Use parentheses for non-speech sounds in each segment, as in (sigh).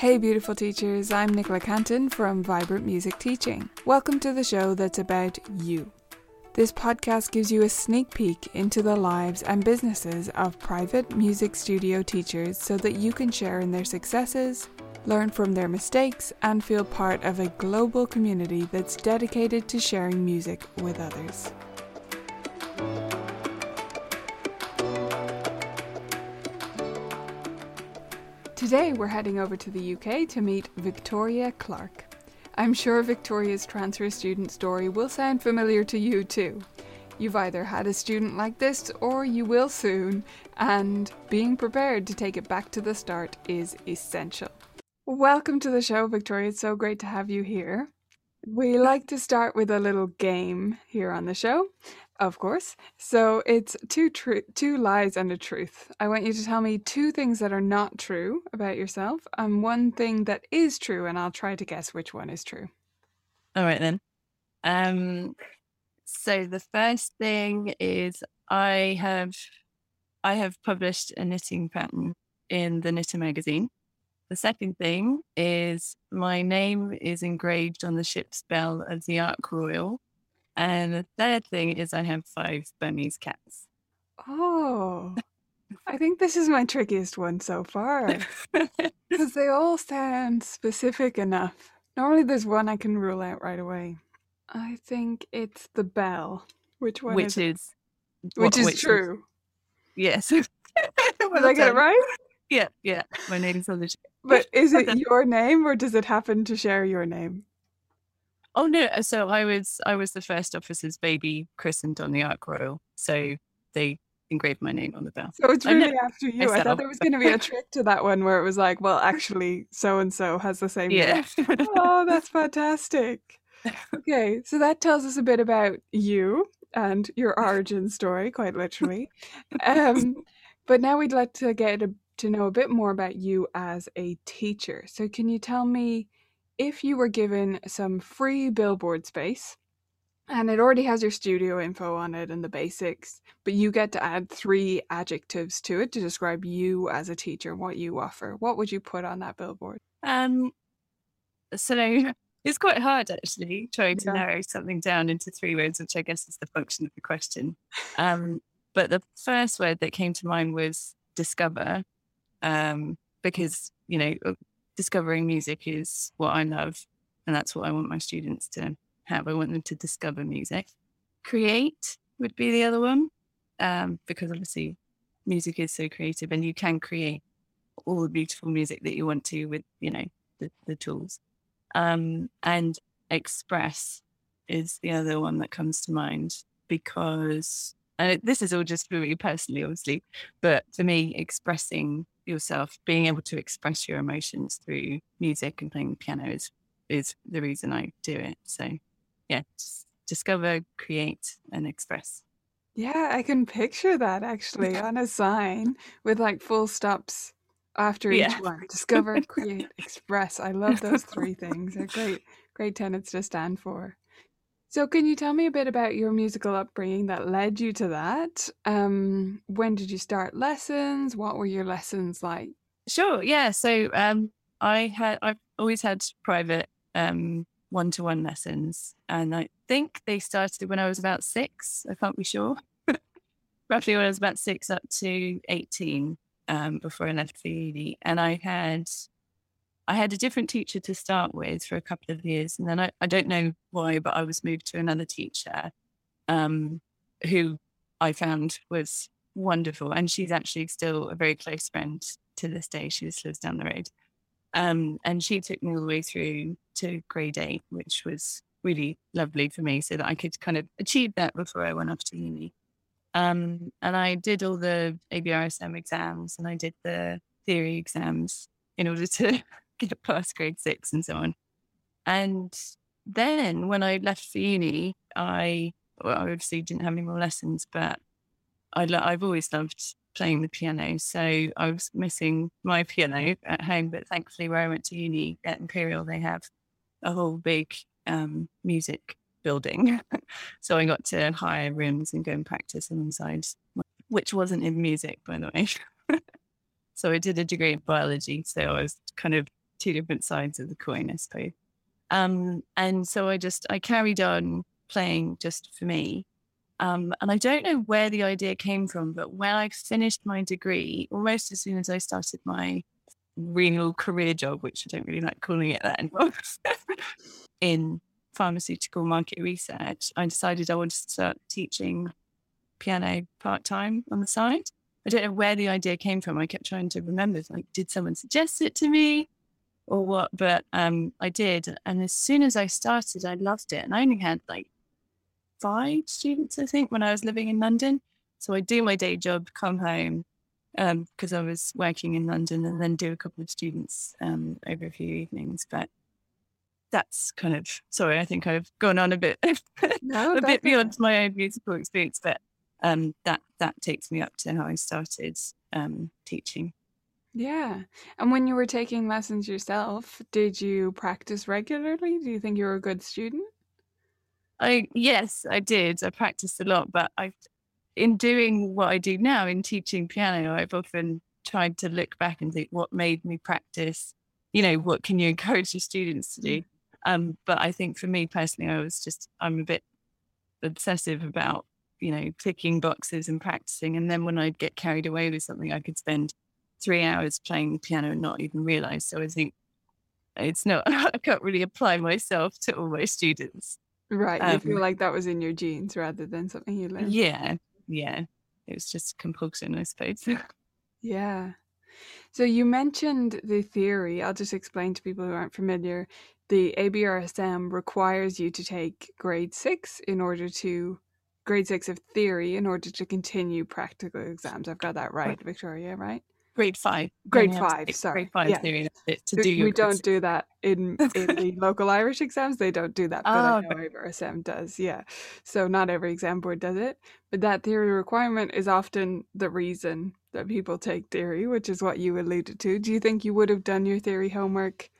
Hey, beautiful teachers, I'm Nicola Cantan from Vibrant Music Teaching. Welcome to the show that's about you. This podcast gives you a sneak peek into the lives and businesses of private music studio teachers so that you can share in their successes, learn from their mistakes, and feel part of a global community that's dedicated to sharing music with others. Today, we're heading over to the UK to meet Victoria Clark. I'm sure Victoria's transfer student story will sound familiar to you too. You've either had a student like this or you will soon, and being prepared to take it back to the start is essential. Welcome to the show, Victoria. It's so great to have you here. We like to start with a little game here on the show, of course. So it's two tru- two lies and a truth. I want you to tell me two things that are not true about yourself and one thing that is true, and I'll try to guess which one is true. All right then. Um, so the first thing is I have I have published a knitting pattern in the Knitter magazine. The second thing is my name is engraved on the ship's bell of the Ark Royal. And the third thing is I have five Burmese cats. Oh, (laughs) I think this is my trickiest one so far (laughs) because they all sound specific enough. Normally, there's one I can rule out right away. I think it's the bell. Which one which is, is which is which true? yes. (laughs) Did I get it right? Yeah, yeah. My name's on the. But is it your name or does it happen to share your name? Oh no! So I was I was the first officer's baby christened on the Ark Royal. So they engraved my name on the bell. So it's I really after you. I thought there was (laughs) going to be a trick to that one where it was like, well, actually, so and so has the same name. Yeah. Oh, that's fantastic. Okay, so that tells us a bit about you and your origin story, quite literally. Um, but now we'd like to get a, to know a bit more about you as a teacher. So, can you tell me if you were given some free billboard space and it already has your studio info on it and the basics, but you get to add three adjectives to it to describe you as a teacher and what you offer, what would you put on that billboard? Um, so (laughs) it's quite hard actually trying to Yeah. narrow something down into three words, which I guess is the function of the question. Um, but the first word that came to mind was discover, um, because you know discovering music is what I love, and that's what I want my students to have. I want them to discover music. Create would be the other one, um, because obviously music is so creative, and you can create all the beautiful music that you want to with you know the, the tools. Um, and express is the other one that comes to mind because uh, this is all just for me personally, obviously, but for me, expressing yourself, being able to express your emotions through music and playing piano is is the reason I do it. So, yeah, discover, create, and express. Yeah, I can picture that actually (laughs) on a sign with like full stops after each Yeah. one. (laughs) Discover, create, express. I love those three things. They're great, great tenets to stand for. So, can you tell me a bit about your musical upbringing that led you to that? Um, when did you start lessons? What were your lessons like? Sure. Yeah. So um, I had I've always had private um, one-to-one lessons, and I think they started when I was about six. I can't be sure. (laughs) Roughly when I was about six up to eighteen um, before I left for uni, and I had I had a different teacher to start with for a couple of years, and then I, I don't know why, but I was moved to another teacher um, who I found was wonderful, and she's actually still a very close friend to this day. She just lives down the road. Um, and she took me all the way through to grade eight, which was really lovely for me so that I could kind of achieve that before I went off to uni. Um, and I did all the ABRSM exams and I did the theory exams in order to (laughs) get past grade six and so on. And then when I left for uni, I, well, obviously didn't have any more lessons, but I lo- I've always loved playing the piano. So I was missing my piano at home, but thankfully where I went to uni at Imperial, they have a whole big um, music building. (laughs) so I got to hire rooms and go and practice alongside, which wasn't in music, by the way. (laughs) so I did a degree in biology. So I was kind of two different sides of the coin, I suppose. Um, and so I just I carried on playing just for me. Um, and I don't know where the idea came from, but when I finished my degree, almost as soon as I started my real career job, which I don't really like calling it that anymore, (laughs) in pharmaceutical market research, I decided I wanted to start teaching piano part time on the side. I don't know where the idea came from. I kept trying to remember, like, did someone suggest it to me or what? But um, I did. And as soon as I started, I loved it. And I only had like five students, I think, when I was living in London. So I do my day job, come home because um, I was working in London, and then do a couple of students um, over a few evenings. But that's kind of sorry, I think I've gone on a bit (laughs) no, a bit beyond my own musical experience, but um, that that takes me up to how I started um, teaching. Yeah. And when you were taking lessons yourself, did you practice regularly? Do you think you were a good student? I yes, I did. I practiced a lot, but I in doing what I do now in teaching piano, I've often tried to look back and think what made me practice, you know, what can you (laughs) encourage your students to do? Mm. Um, but I think for me personally, I was just I'm a bit obsessive about, you know, ticking boxes and practicing. And then when I'd get carried away with something, I could spend three hours playing the piano and not even realize. So I think it's not (laughs) I can't really apply myself to all my students. Right. Um, you feel like that was in your genes rather than something you learned. Yeah. Yeah. It was just compulsion, I suppose. (laughs) yeah. So you mentioned the theory. I'll just explain to people who aren't familiar. The ABRSM requires you to take grade six in order to grade six of theory in order to continue practical exams. I've got that right, Victoria, right? Grade five. Grade five, sorry. Grade five yeah. theory to do We don't do that in, (laughs) in the local Irish exams. They don't do that, but oh, I ah, know ABRSM does. Yeah. So not every exam board does it. But that theory requirement is often the reason that people take theory, which is what you alluded to. Do you think you would have done your theory homework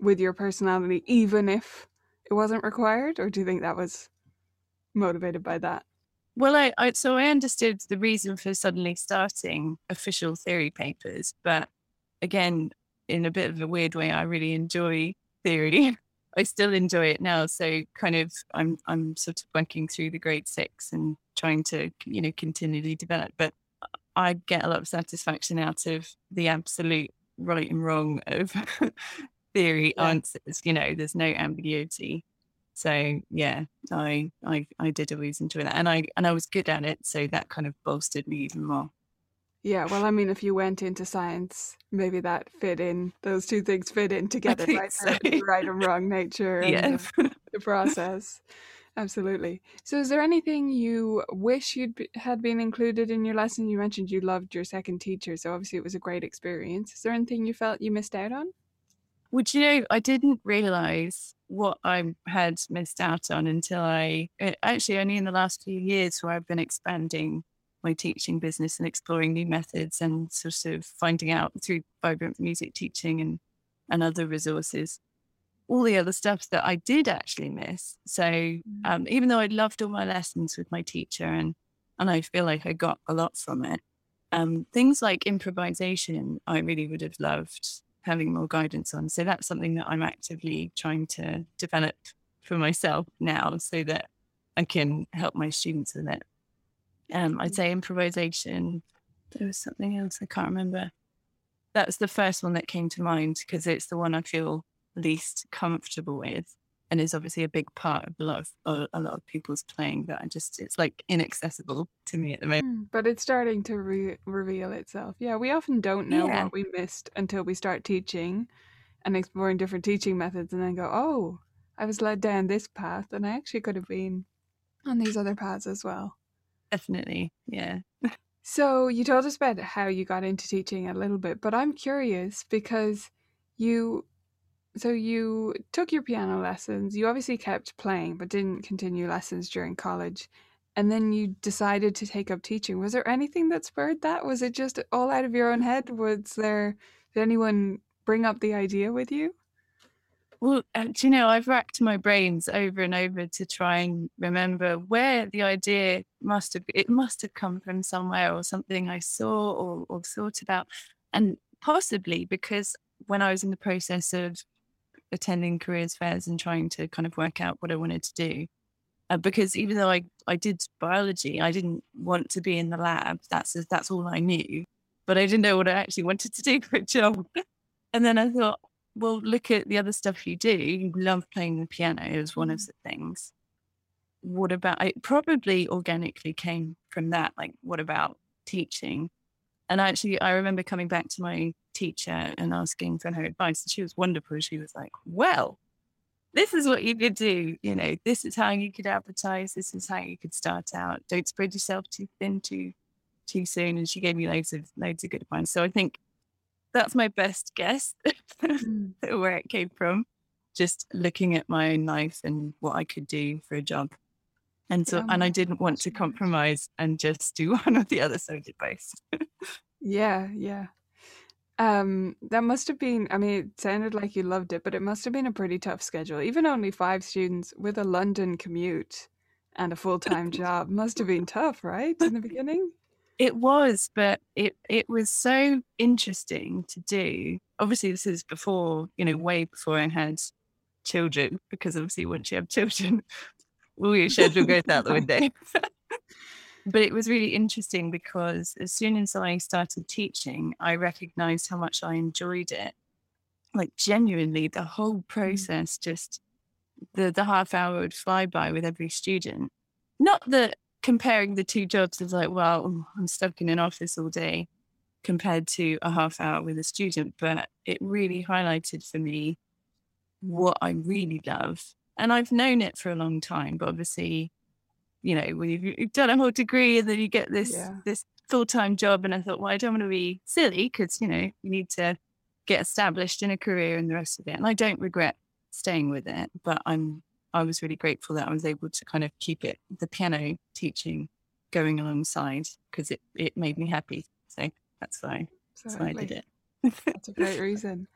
with your personality even if it wasn't required? Or do you think that was motivated by that? Well, I, I, so I understood the reason for suddenly starting official theory papers, but again, in a bit of a weird way, I really enjoy theory. (laughs) I still enjoy it now. So kind of I'm I'm sort of working through the grade six and trying to, you know, continually develop. But I get a lot of satisfaction out of the absolute right and wrong of (laughs) theory yeah. answers. You know, there's no ambiguity. So yeah, I I I did always enjoy that, and I and I was good at it, so that kind of bolstered me even more. Yeah, well, I mean, if you went into science, maybe that fit in. Those two things fit in (laughs) together, right? So. Right and wrong nature and yeah. the, (laughs) the process. Absolutely. So, is there anything you wish you'd be, had been included in your lesson? You mentioned you loved your second teacher, so obviously it was a great experience. Is there anything you felt you missed out on? Would you know, I didn't realize what I had missed out on until I eh, actually only in the last few years where I've been expanding my teaching business and exploring new methods and sort of finding out through vibrant music teaching and, and other resources all the other stuff that I did actually miss. So mm. um, even though I loved all my lessons with my teacher and and I feel like I got a lot from it, um, things like improvisation I really would have loved having more guidance on. So that's something that I'm actively trying to develop for myself now so that I can help my students with it. Um, I'd say improvisation. There was something else I can't remember. That was the first one that came to mind because it's the one I feel least comfortable with and is obviously a big part of a lot of a lot of people's playing that I just it's like inaccessible to me at the moment. Hmm, but it's starting to re- reveal itself. Yeah, we often don't know yeah. what we missed until we start teaching and exploring different teaching methods, and then go, "Oh, I was led down this path, and I actually could have been on these other paths as well." Definitely, yeah. so you told us about how you got into teaching a little bit, but I'm curious because you so you took your piano lessons. You obviously kept playing, but didn't continue lessons during college. And then you decided to take up teaching. Was there anything that spurred that? Was it just all out of your own head? Was there did anyone bring up the idea with you? Well, uh, you know, I've racked my brains over and over to try and remember where the idea must have it must have come from somewhere or something I saw or, or thought about. And possibly because when I was in the process of attending careers fairs and trying to kind of work out what I wanted to do. Uh, because even though I, I did biology, I didn't want to be in the lab. That's that's all I knew. But I didn't know what I actually wanted to do for a job. (laughs) And then I thought, well, look at the other stuff you do. You love playing the piano. is one of mm. the things. What about it? Probably organically came from that. Like, what about teaching? And actually, I remember coming back to my teacher and asking for her advice. And she was wonderful. She was like, well, this is what you could do. You know, this is how you could advertise. This is how you could start out. Don't spread yourself too thin too too soon. And she gave me loads of loads of good advice. So I think that's my best guess (laughs) mm. where it came from. Just looking at my own life and what I could do for a job. And so, yeah, and I didn't want to compromise and just do (laughs) one or the other. So I did both. yeah, yeah. Um, that must have been, I mean, it sounded like you loved it, but it must have been a pretty tough schedule. Even only five students with a London commute and a full time (laughs) job must have been tough, right? In the beginning? It was, but it it was so interesting to do. Obviously, this is before, you know, way before I had children, because obviously once you have children, (laughs) all your schedule goes out the (laughs) window. But it was really interesting because as soon as I started teaching, I recognized how much I enjoyed it. Like genuinely, the whole mm. process just the the half hour would fly by with every student. Not that comparing the two jobs is like, well, I'm stuck in an office all day compared to a half hour with a student, but it really highlighted for me what I really love. And I've known it for a long time, but obviously, you know, when you've, done a whole degree and then you get this yeah. this full time job, and I thought, well, I don't want to be silly because you know you need to get established in a career and the rest of it. And I don't regret staying with it, but I'm I was really grateful that I was able to kind of keep it, the piano teaching going alongside because it, it made me happy. So that's why, that's why I did it. that's a great reason.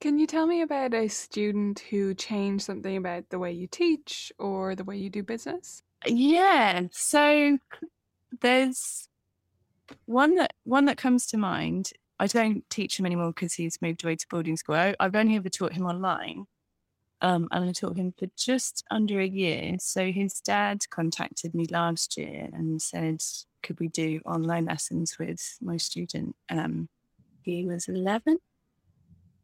Can you tell me about a student who changed something about the way you teach or the way you do business? Yeah. So there's one that one that comes to mind. I don't teach him anymore because he's moved away to boarding school. I, I've only ever taught him online. Um, and I taught him for just under a year. So his dad contacted me last year and said, could we do online lessons with my student? Um, he was 11,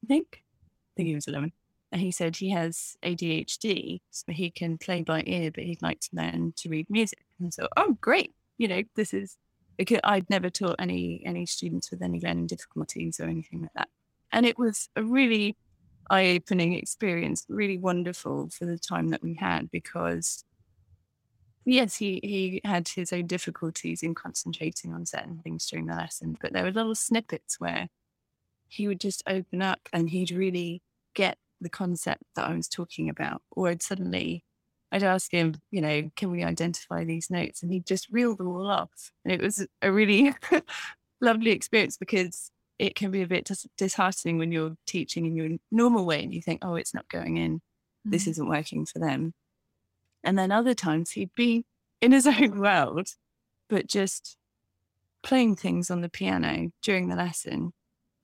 I think. I think he was 11. And he said he has ADHD, so he can play by ear, but he'd like to learn to read music. And so, oh, great. You know, this is, because I'd never taught any any students with any learning difficulties or anything like that. And it was a really eye opening experience, really wonderful for the time that we had because yes, he, he had his own difficulties in concentrating on certain things during the lesson, but there were little snippets where he would just open up and he'd really get the concept that I was talking about. Or I'd suddenly, I'd ask him, you know, can we identify these notes? And he'd just reel them all off. And it was a really (laughs) lovely experience because it can be a bit dis- disheartening when you're teaching in your normal way and you think, oh, it's not going in. Mm-hmm. This isn't working for them. And then other times he'd be in his (laughs) own world, but just playing things on the piano during the lesson,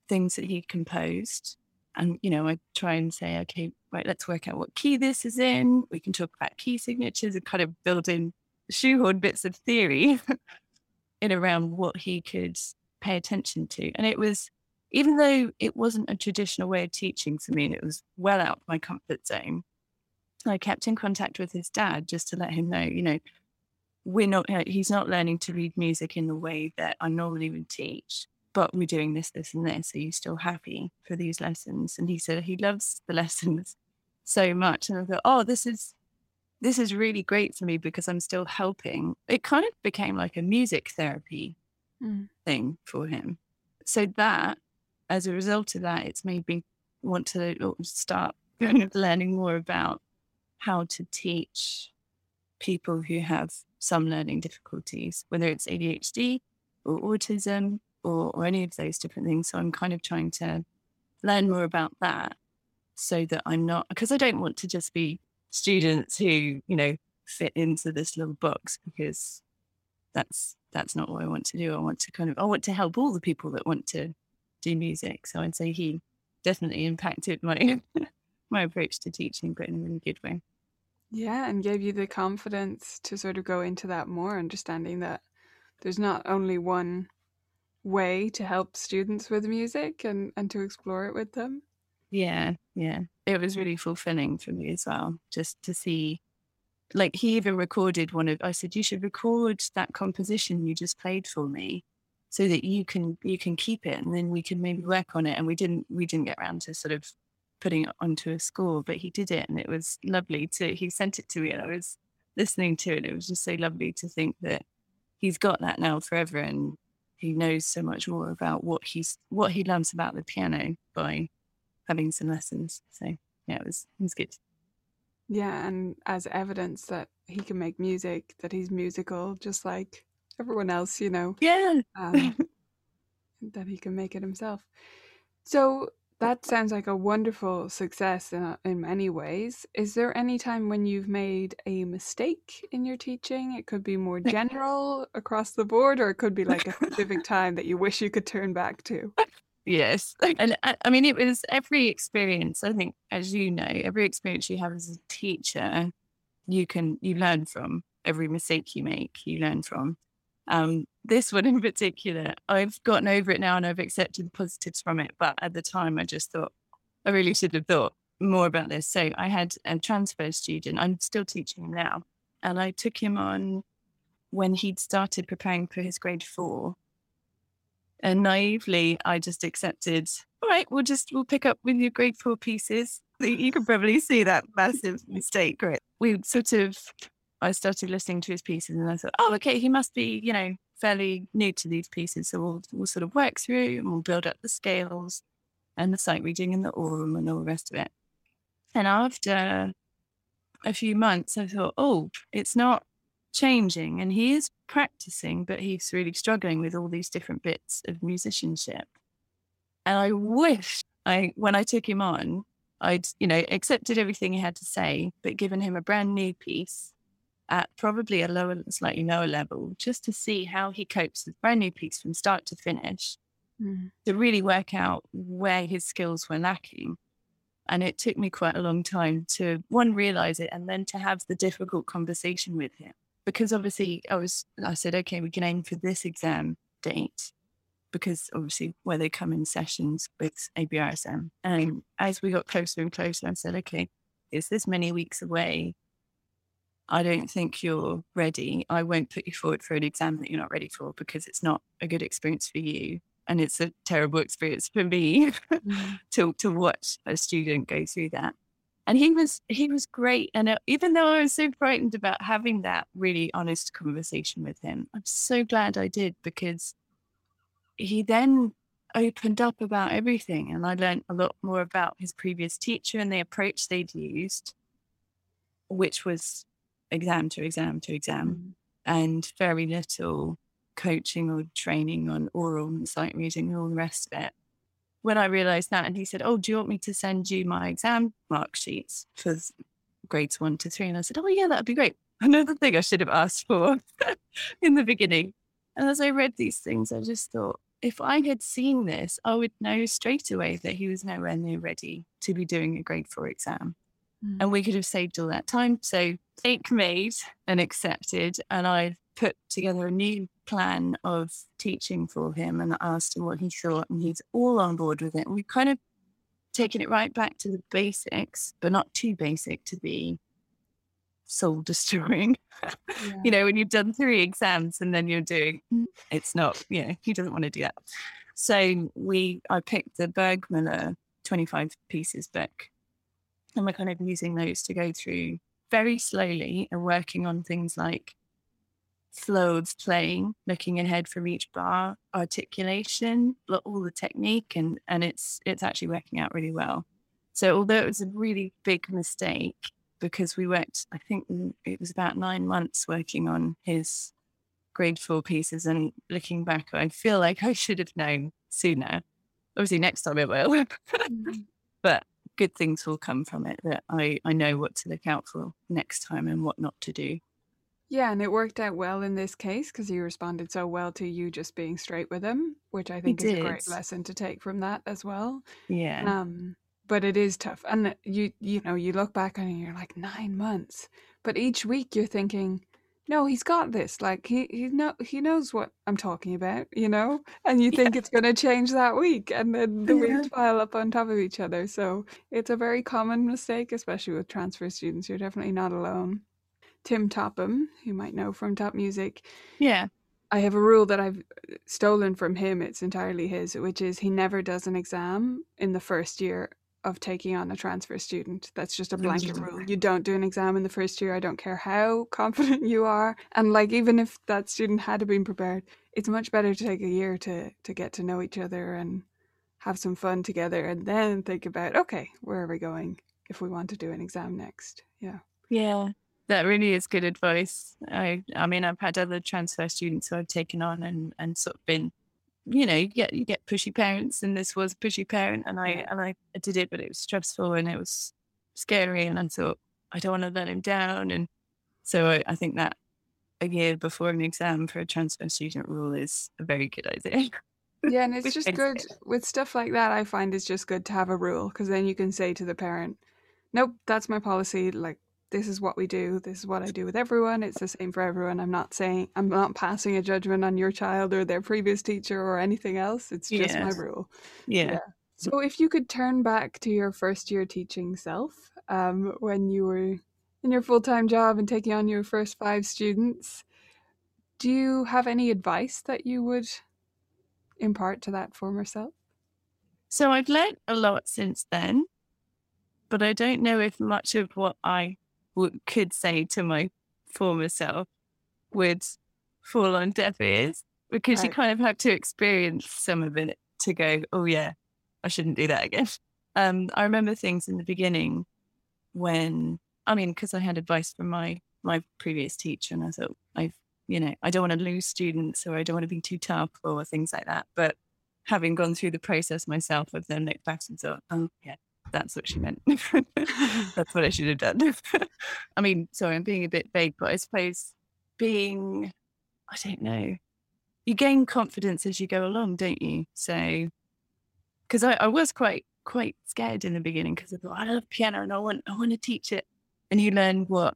things that he'd composed. And, you know, I try and say, okay, right, let's work out what key this is in. We can talk about key signatures and kind of build in shoehorn bits of theory (laughs) in around what he could pay attention to. And it was, even though it wasn't a traditional way of teaching for me, and it was well out of my comfort zone, I kept in contact with his dad just to let him know, you know, we're not, uh, he's not learning to read music in the way that I normally would teach, but we're doing this, this, and this. Are you still happy for these lessons? And he said he loves the lessons (laughs) so much. And I thought, oh, this is, this is really great for me because I'm still helping. It kind of became like a music therapy mm. thing for him. So that, as a result of that, it's made me want to start (laughs) learning more about how to teach people who have some learning difficulties, whether it's ADHD or autism or, or any of those different things. So I'm kind of trying to learn more about that so that I'm not, because I don't want to just be students who, you know, fit into this little box because that's that's not what I want to do. I want to kind of I want to help all the people that want to do music. So I'd say he definitely impacted my (laughs) my approach to teaching, but in a really good way. Yeah, and gave you the confidence to sort of go into that more, understanding that there's not only one way to help students with music and, and to explore it with them. Yeah, yeah. It was really fulfilling for me as well, just to see like he even recorded one of I said, You should record that composition you just played for me so that you can you can keep it and then we can maybe work on it. And we didn't we didn't get around to sort of putting it onto a score, but he did it and it was lovely to he sent it to me and I was listening to it. It was just so lovely to think that he's got that now forever and he knows so much more about what he's what he loves about the piano by having some lessons. So yeah, it was it was good. Yeah, and as evidence that he can make music, that he's musical, just like everyone else, you know. Yeah. Um, (laughs) that he can make it himself. So that sounds like a wonderful success in, in many ways. Is there any time when you've made a mistake in your teaching? It could be more (laughs) general across the board, or it could be like a specific time that you wish you could turn back to. Yes. (laughs) And uh, I mean, it was every experience. I think, as you know, every experience you have as a teacher, you can, you learn from every mistake you make, you learn from. Um, this one in particular, I've gotten over it now and I've accepted the positives from it. But at the time, I just thought I really should have thought more about this. So I had a transfer student. I'm still teaching him now, and I took him on when he'd started preparing for his grade four. And naively, I just accepted. All right, we'll just we'll pick up with your grade four pieces. You can probably see that massive mistake, right? We sort of I started listening to his pieces and I thought, oh, okay, he must be, you know, fairly new to these pieces. So we'll, we'll sort of work through and we'll build up the scales and the sight reading and the aural and all the rest of it. And after a few months, I thought, oh, it's not changing. And he is practicing, but he's really struggling with all these different bits of musicianship. And I wish I, when I took him on, I'd, you know, accepted everything he had to say, but given him a brand new piece at probably a lower, slightly lower level, just to see how he copes with brand new piece from start to finish, mm. to really work out where his skills were lacking. And it took me quite a long time to one realize it and then to have the difficult conversation with him. Because obviously I was I said, okay, we can aim for this exam date because obviously where they come in sessions with ABRSM. And as we got closer and closer, I said, okay, it's this many weeks away. I don't think you're ready. I won't put you forward for an exam that you're not ready for because it's not a good experience for you. And it's a terrible experience for me (laughs) mm. to, to watch a student go through that. And he was he was great. And uh, even though I was so frightened about having that really honest conversation with him, I'm so glad I did because he then opened up about everything. And I learned a lot more about his previous teacher and the approach they'd used, which was exam to exam to exam mm. and very little coaching or training on aural and sight reading and all the rest of it. When I realized that, and he said, Oh, do you want me to send you my exam mark sheets for grades one to three? And I said, Oh, yeah, that'd be great. (laughs) Another thing I should have asked for (laughs) in the beginning. And as I read these things, I just thought, if I had seen this, I would know straight away that he was nowhere near ready to be doing a grade four exam. Mm. And we could have saved all that time. So think made and accepted. And I put together a new plan of teaching for him and asked him what he thought. And he's all on board with it. We've kind of taken it right back to the basics, but not too basic to be soul (laughs) destroying. Yeah. you know, when you've done three exams and then you're doing, it's not, you know, he doesn't want to do that. So we, I picked the Burgmüller 25 pieces book and we're kind of using those to go through very slowly and working on things like flow of playing, looking ahead from each bar, articulation, all the technique, and and it's it's actually working out really well. So although it was a really big mistake because we worked, I think it was about nine months working on his grade four pieces, and looking back, I feel like I should have known sooner. Obviously, next time I will. mm-hmm. (laughs) But good things will come from it that I, I know what to look out for next time and what not to do. Yeah, and it worked out well in this case because he responded so well to you just being straight with him, which I think is a great lesson to take from that as well. Yeah. Um, but it is tough, and you you know you look back on it and you're like nine months, but each week you're thinking, no, he's got this. Like he he know he knows what I'm talking about, you know, and you think yeah. it's going to change that week, and then the yeah. weeks pile up on top of each other. So it's a very common mistake, especially with transfer students. You're definitely not alone. Tim Topham, you might know from Top Music. Yeah. I have a rule that I've uh, stolen from him. It's entirely his, which is he never does an exam in the first year of taking on a transfer student. That's just a blanket rule. You don't do an exam in the first year. I don't care how (laughs) confident you are. And like even if that student had been prepared, it's much better to take a year to to get to know each other and have some fun together and then think about okay, where are we going if we want to do an exam next. Yeah. Yeah. That really is good advice. I I mean I've had other transfer students who I've taken on and, and sort of been you know, you get you get pushy parents and this was pushy parent and I and I did it but it was stressful and it was scary and I thought I don't want to let him down and so I, I think that a year before an exam for a transfer student rule is a very good idea. Yeah, and (laughs) it's just good with stuff like that. I find it's just good to have a rule because then you can say to the parent, "Nope, that's my policy. Like this is what we do. This is what I do with everyone. It's the same for everyone. I'm not saying I'm not passing a judgment on your child or their previous teacher or anything else. It's just yes. my rule. Yeah. yeah. So if you could turn back to your first year teaching self, um, when you were in your full time job and taking on your first five students, do you have any advice that you would impart to that former self? So I've learned a lot since then, but I don't know if much of what I could say to my former self would fall on deaf ears because right. you kind of have to experience some of it to go, oh yeah, I shouldn't do that again. (laughs) Um, I remember things in the beginning when I mean, because I had advice from my my previous teacher, and I thought I've you know I don't want to lose students or I don't want to be too tough or things like that. But having gone through the process myself, I've then looked back and thought, oh yeah, that's what she meant. (laughs) that's what I should have done. (laughs) I mean, sorry, I'm being a bit vague, but I suppose being, I don't know, you gain confidence as you go along, don't you? So, because I, I was quite quite scared in the beginning because I thought I love piano and I want I want to teach it, and you learn what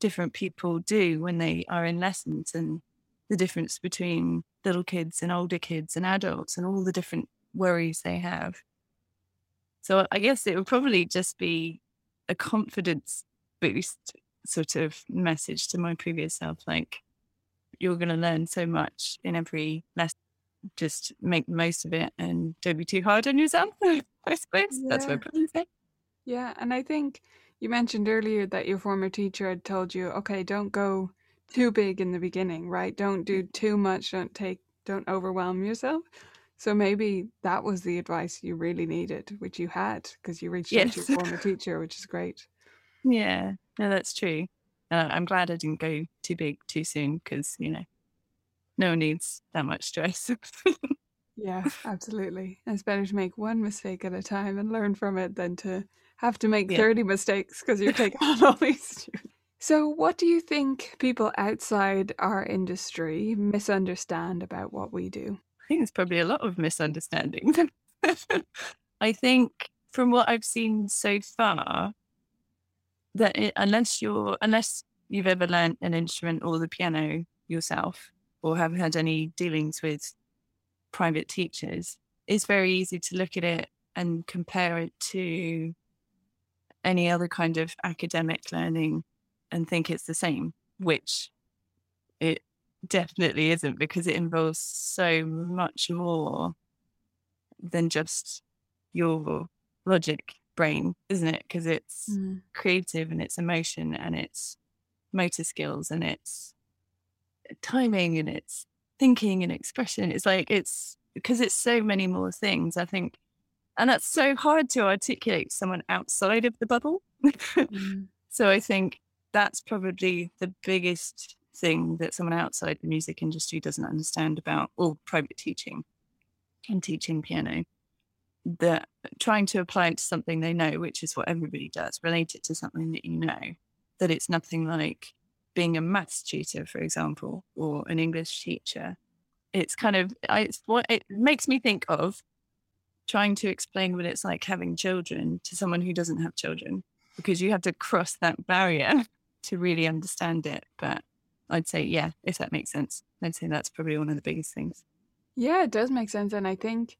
different people do when they are in lessons and the difference between little kids and older kids and adults and all the different worries they have. So I guess it would probably just be a confidence boost sort of message to my previous self. Like, you're going to learn so much in every lesson. Just make the most of it and don't be too hard on yourself. (laughs) I suppose yeah. that's what I probably say. Yeah. And I think you mentioned earlier that your former teacher had told you, okay, don't go too big in the beginning, right? Don't do mm. too much. Don't take, don't overwhelm yourself. So maybe that was the advice you really needed, which you had because you reached yes. out to your former (laughs) teacher, which is great. Yeah, no, that's true. Uh, I'm glad I didn't go too big too soon because, you know, no one needs that much stress. (laughs) yeah, absolutely. it's better to make one mistake at a time and learn from it than to have to make yeah. 30 mistakes because you're taking (laughs) on all these students. So, what do you think people outside our industry misunderstand about what we do? Think there's probably a lot of misunderstandings. (laughs) I think from what I've seen so far, that it, unless you're unless you've ever learned an instrument or the piano yourself, or have had any dealings with private teachers, it's very easy to look at it and compare it to any other kind of academic learning and think it's the same, which it definitely isn't because it involves so much more than just your logic brain, isn't it? Because it's mm. creative and it's emotion and it's motor skills and it's timing and it's thinking and expression. It's like it's because it's so many more things, I think. And that's so hard to articulate someone outside of the bubble. (laughs) mm. So I think that's probably the biggest thing that someone outside the music industry doesn't understand about all private teaching and teaching piano that trying to apply it to something they know which is what everybody does relate it to something that you know that it's nothing like being a maths tutor, for example, or an English teacher. It's kind of it's what it makes me think of trying to explain what it's like having children to someone who doesn't have children, because you have to cross that barrier (laughs) to really understand it. But I'd say, yeah, if that makes sense, I'd say that's probably one of the biggest things. Yeah, it does make sense. And I think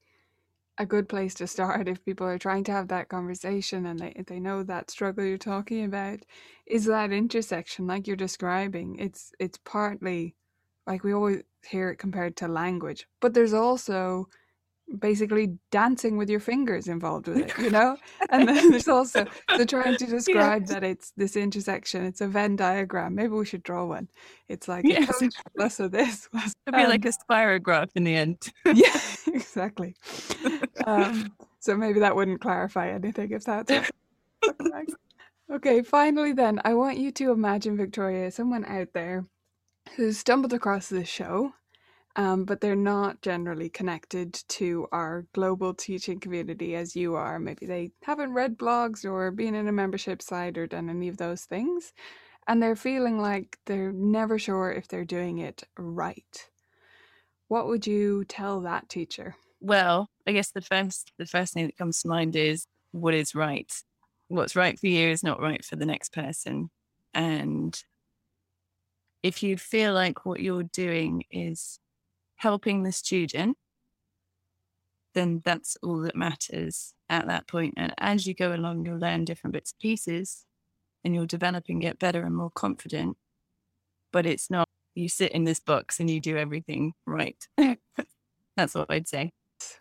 a good place to start (laughs) if people are trying to have that conversation and they, they know that struggle you're talking about is that intersection like you're describing it's it's partly like we always hear it compared to language but there's also basically dancing with your fingers involved with it, you know? (laughs) And then there's also the trying to (laughs) describe yeah. that it's this intersection, it's a Venn diagram. Maybe we should draw one. It's like yes. plus of this. Plus, It'll um, be like a spirograph in the end. yeah, (laughs) exactly. Um, so maybe that wouldn't clarify anything if that's Okay, finally then, I want you to imagine Victoria, someone out there who stumbled across this show um, but they're not generally connected to our global teaching community as you are. Maybe they haven't read blogs or been in a membership site or done any of those things, and they're feeling like they're never sure if they're doing it right. What would you tell that teacher? Well, I guess the first the first thing that comes to mind is what is right. What's right for you is not right for the next person, and if you feel like what you're doing is helping the student, then that's all that matters at that point. And as you go along, you'll learn different bits and pieces and you'll develop and get better and more confident. But it's not you sit in this box and you do everything right. (laughs) that's what I'd say.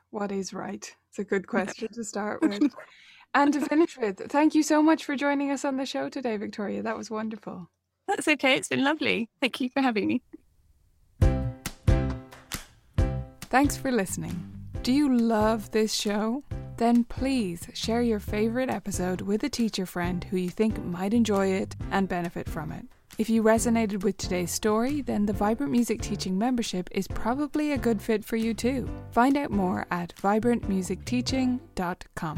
What is right? It's a good question to start (laughs) with. and to finish with, thank you so much for joining us on the show today, Victoria. That was wonderful. That's okay. It's been lovely. Thank you for having me. Thanks for listening. Do you love this show? Then please share your favourite episode with a teacher friend who you think might enjoy it and benefit from it. If you resonated with today's story, then the Vibrant Music Teaching membership is probably a good fit for you too. Find out more at vibrantmusicteaching.com.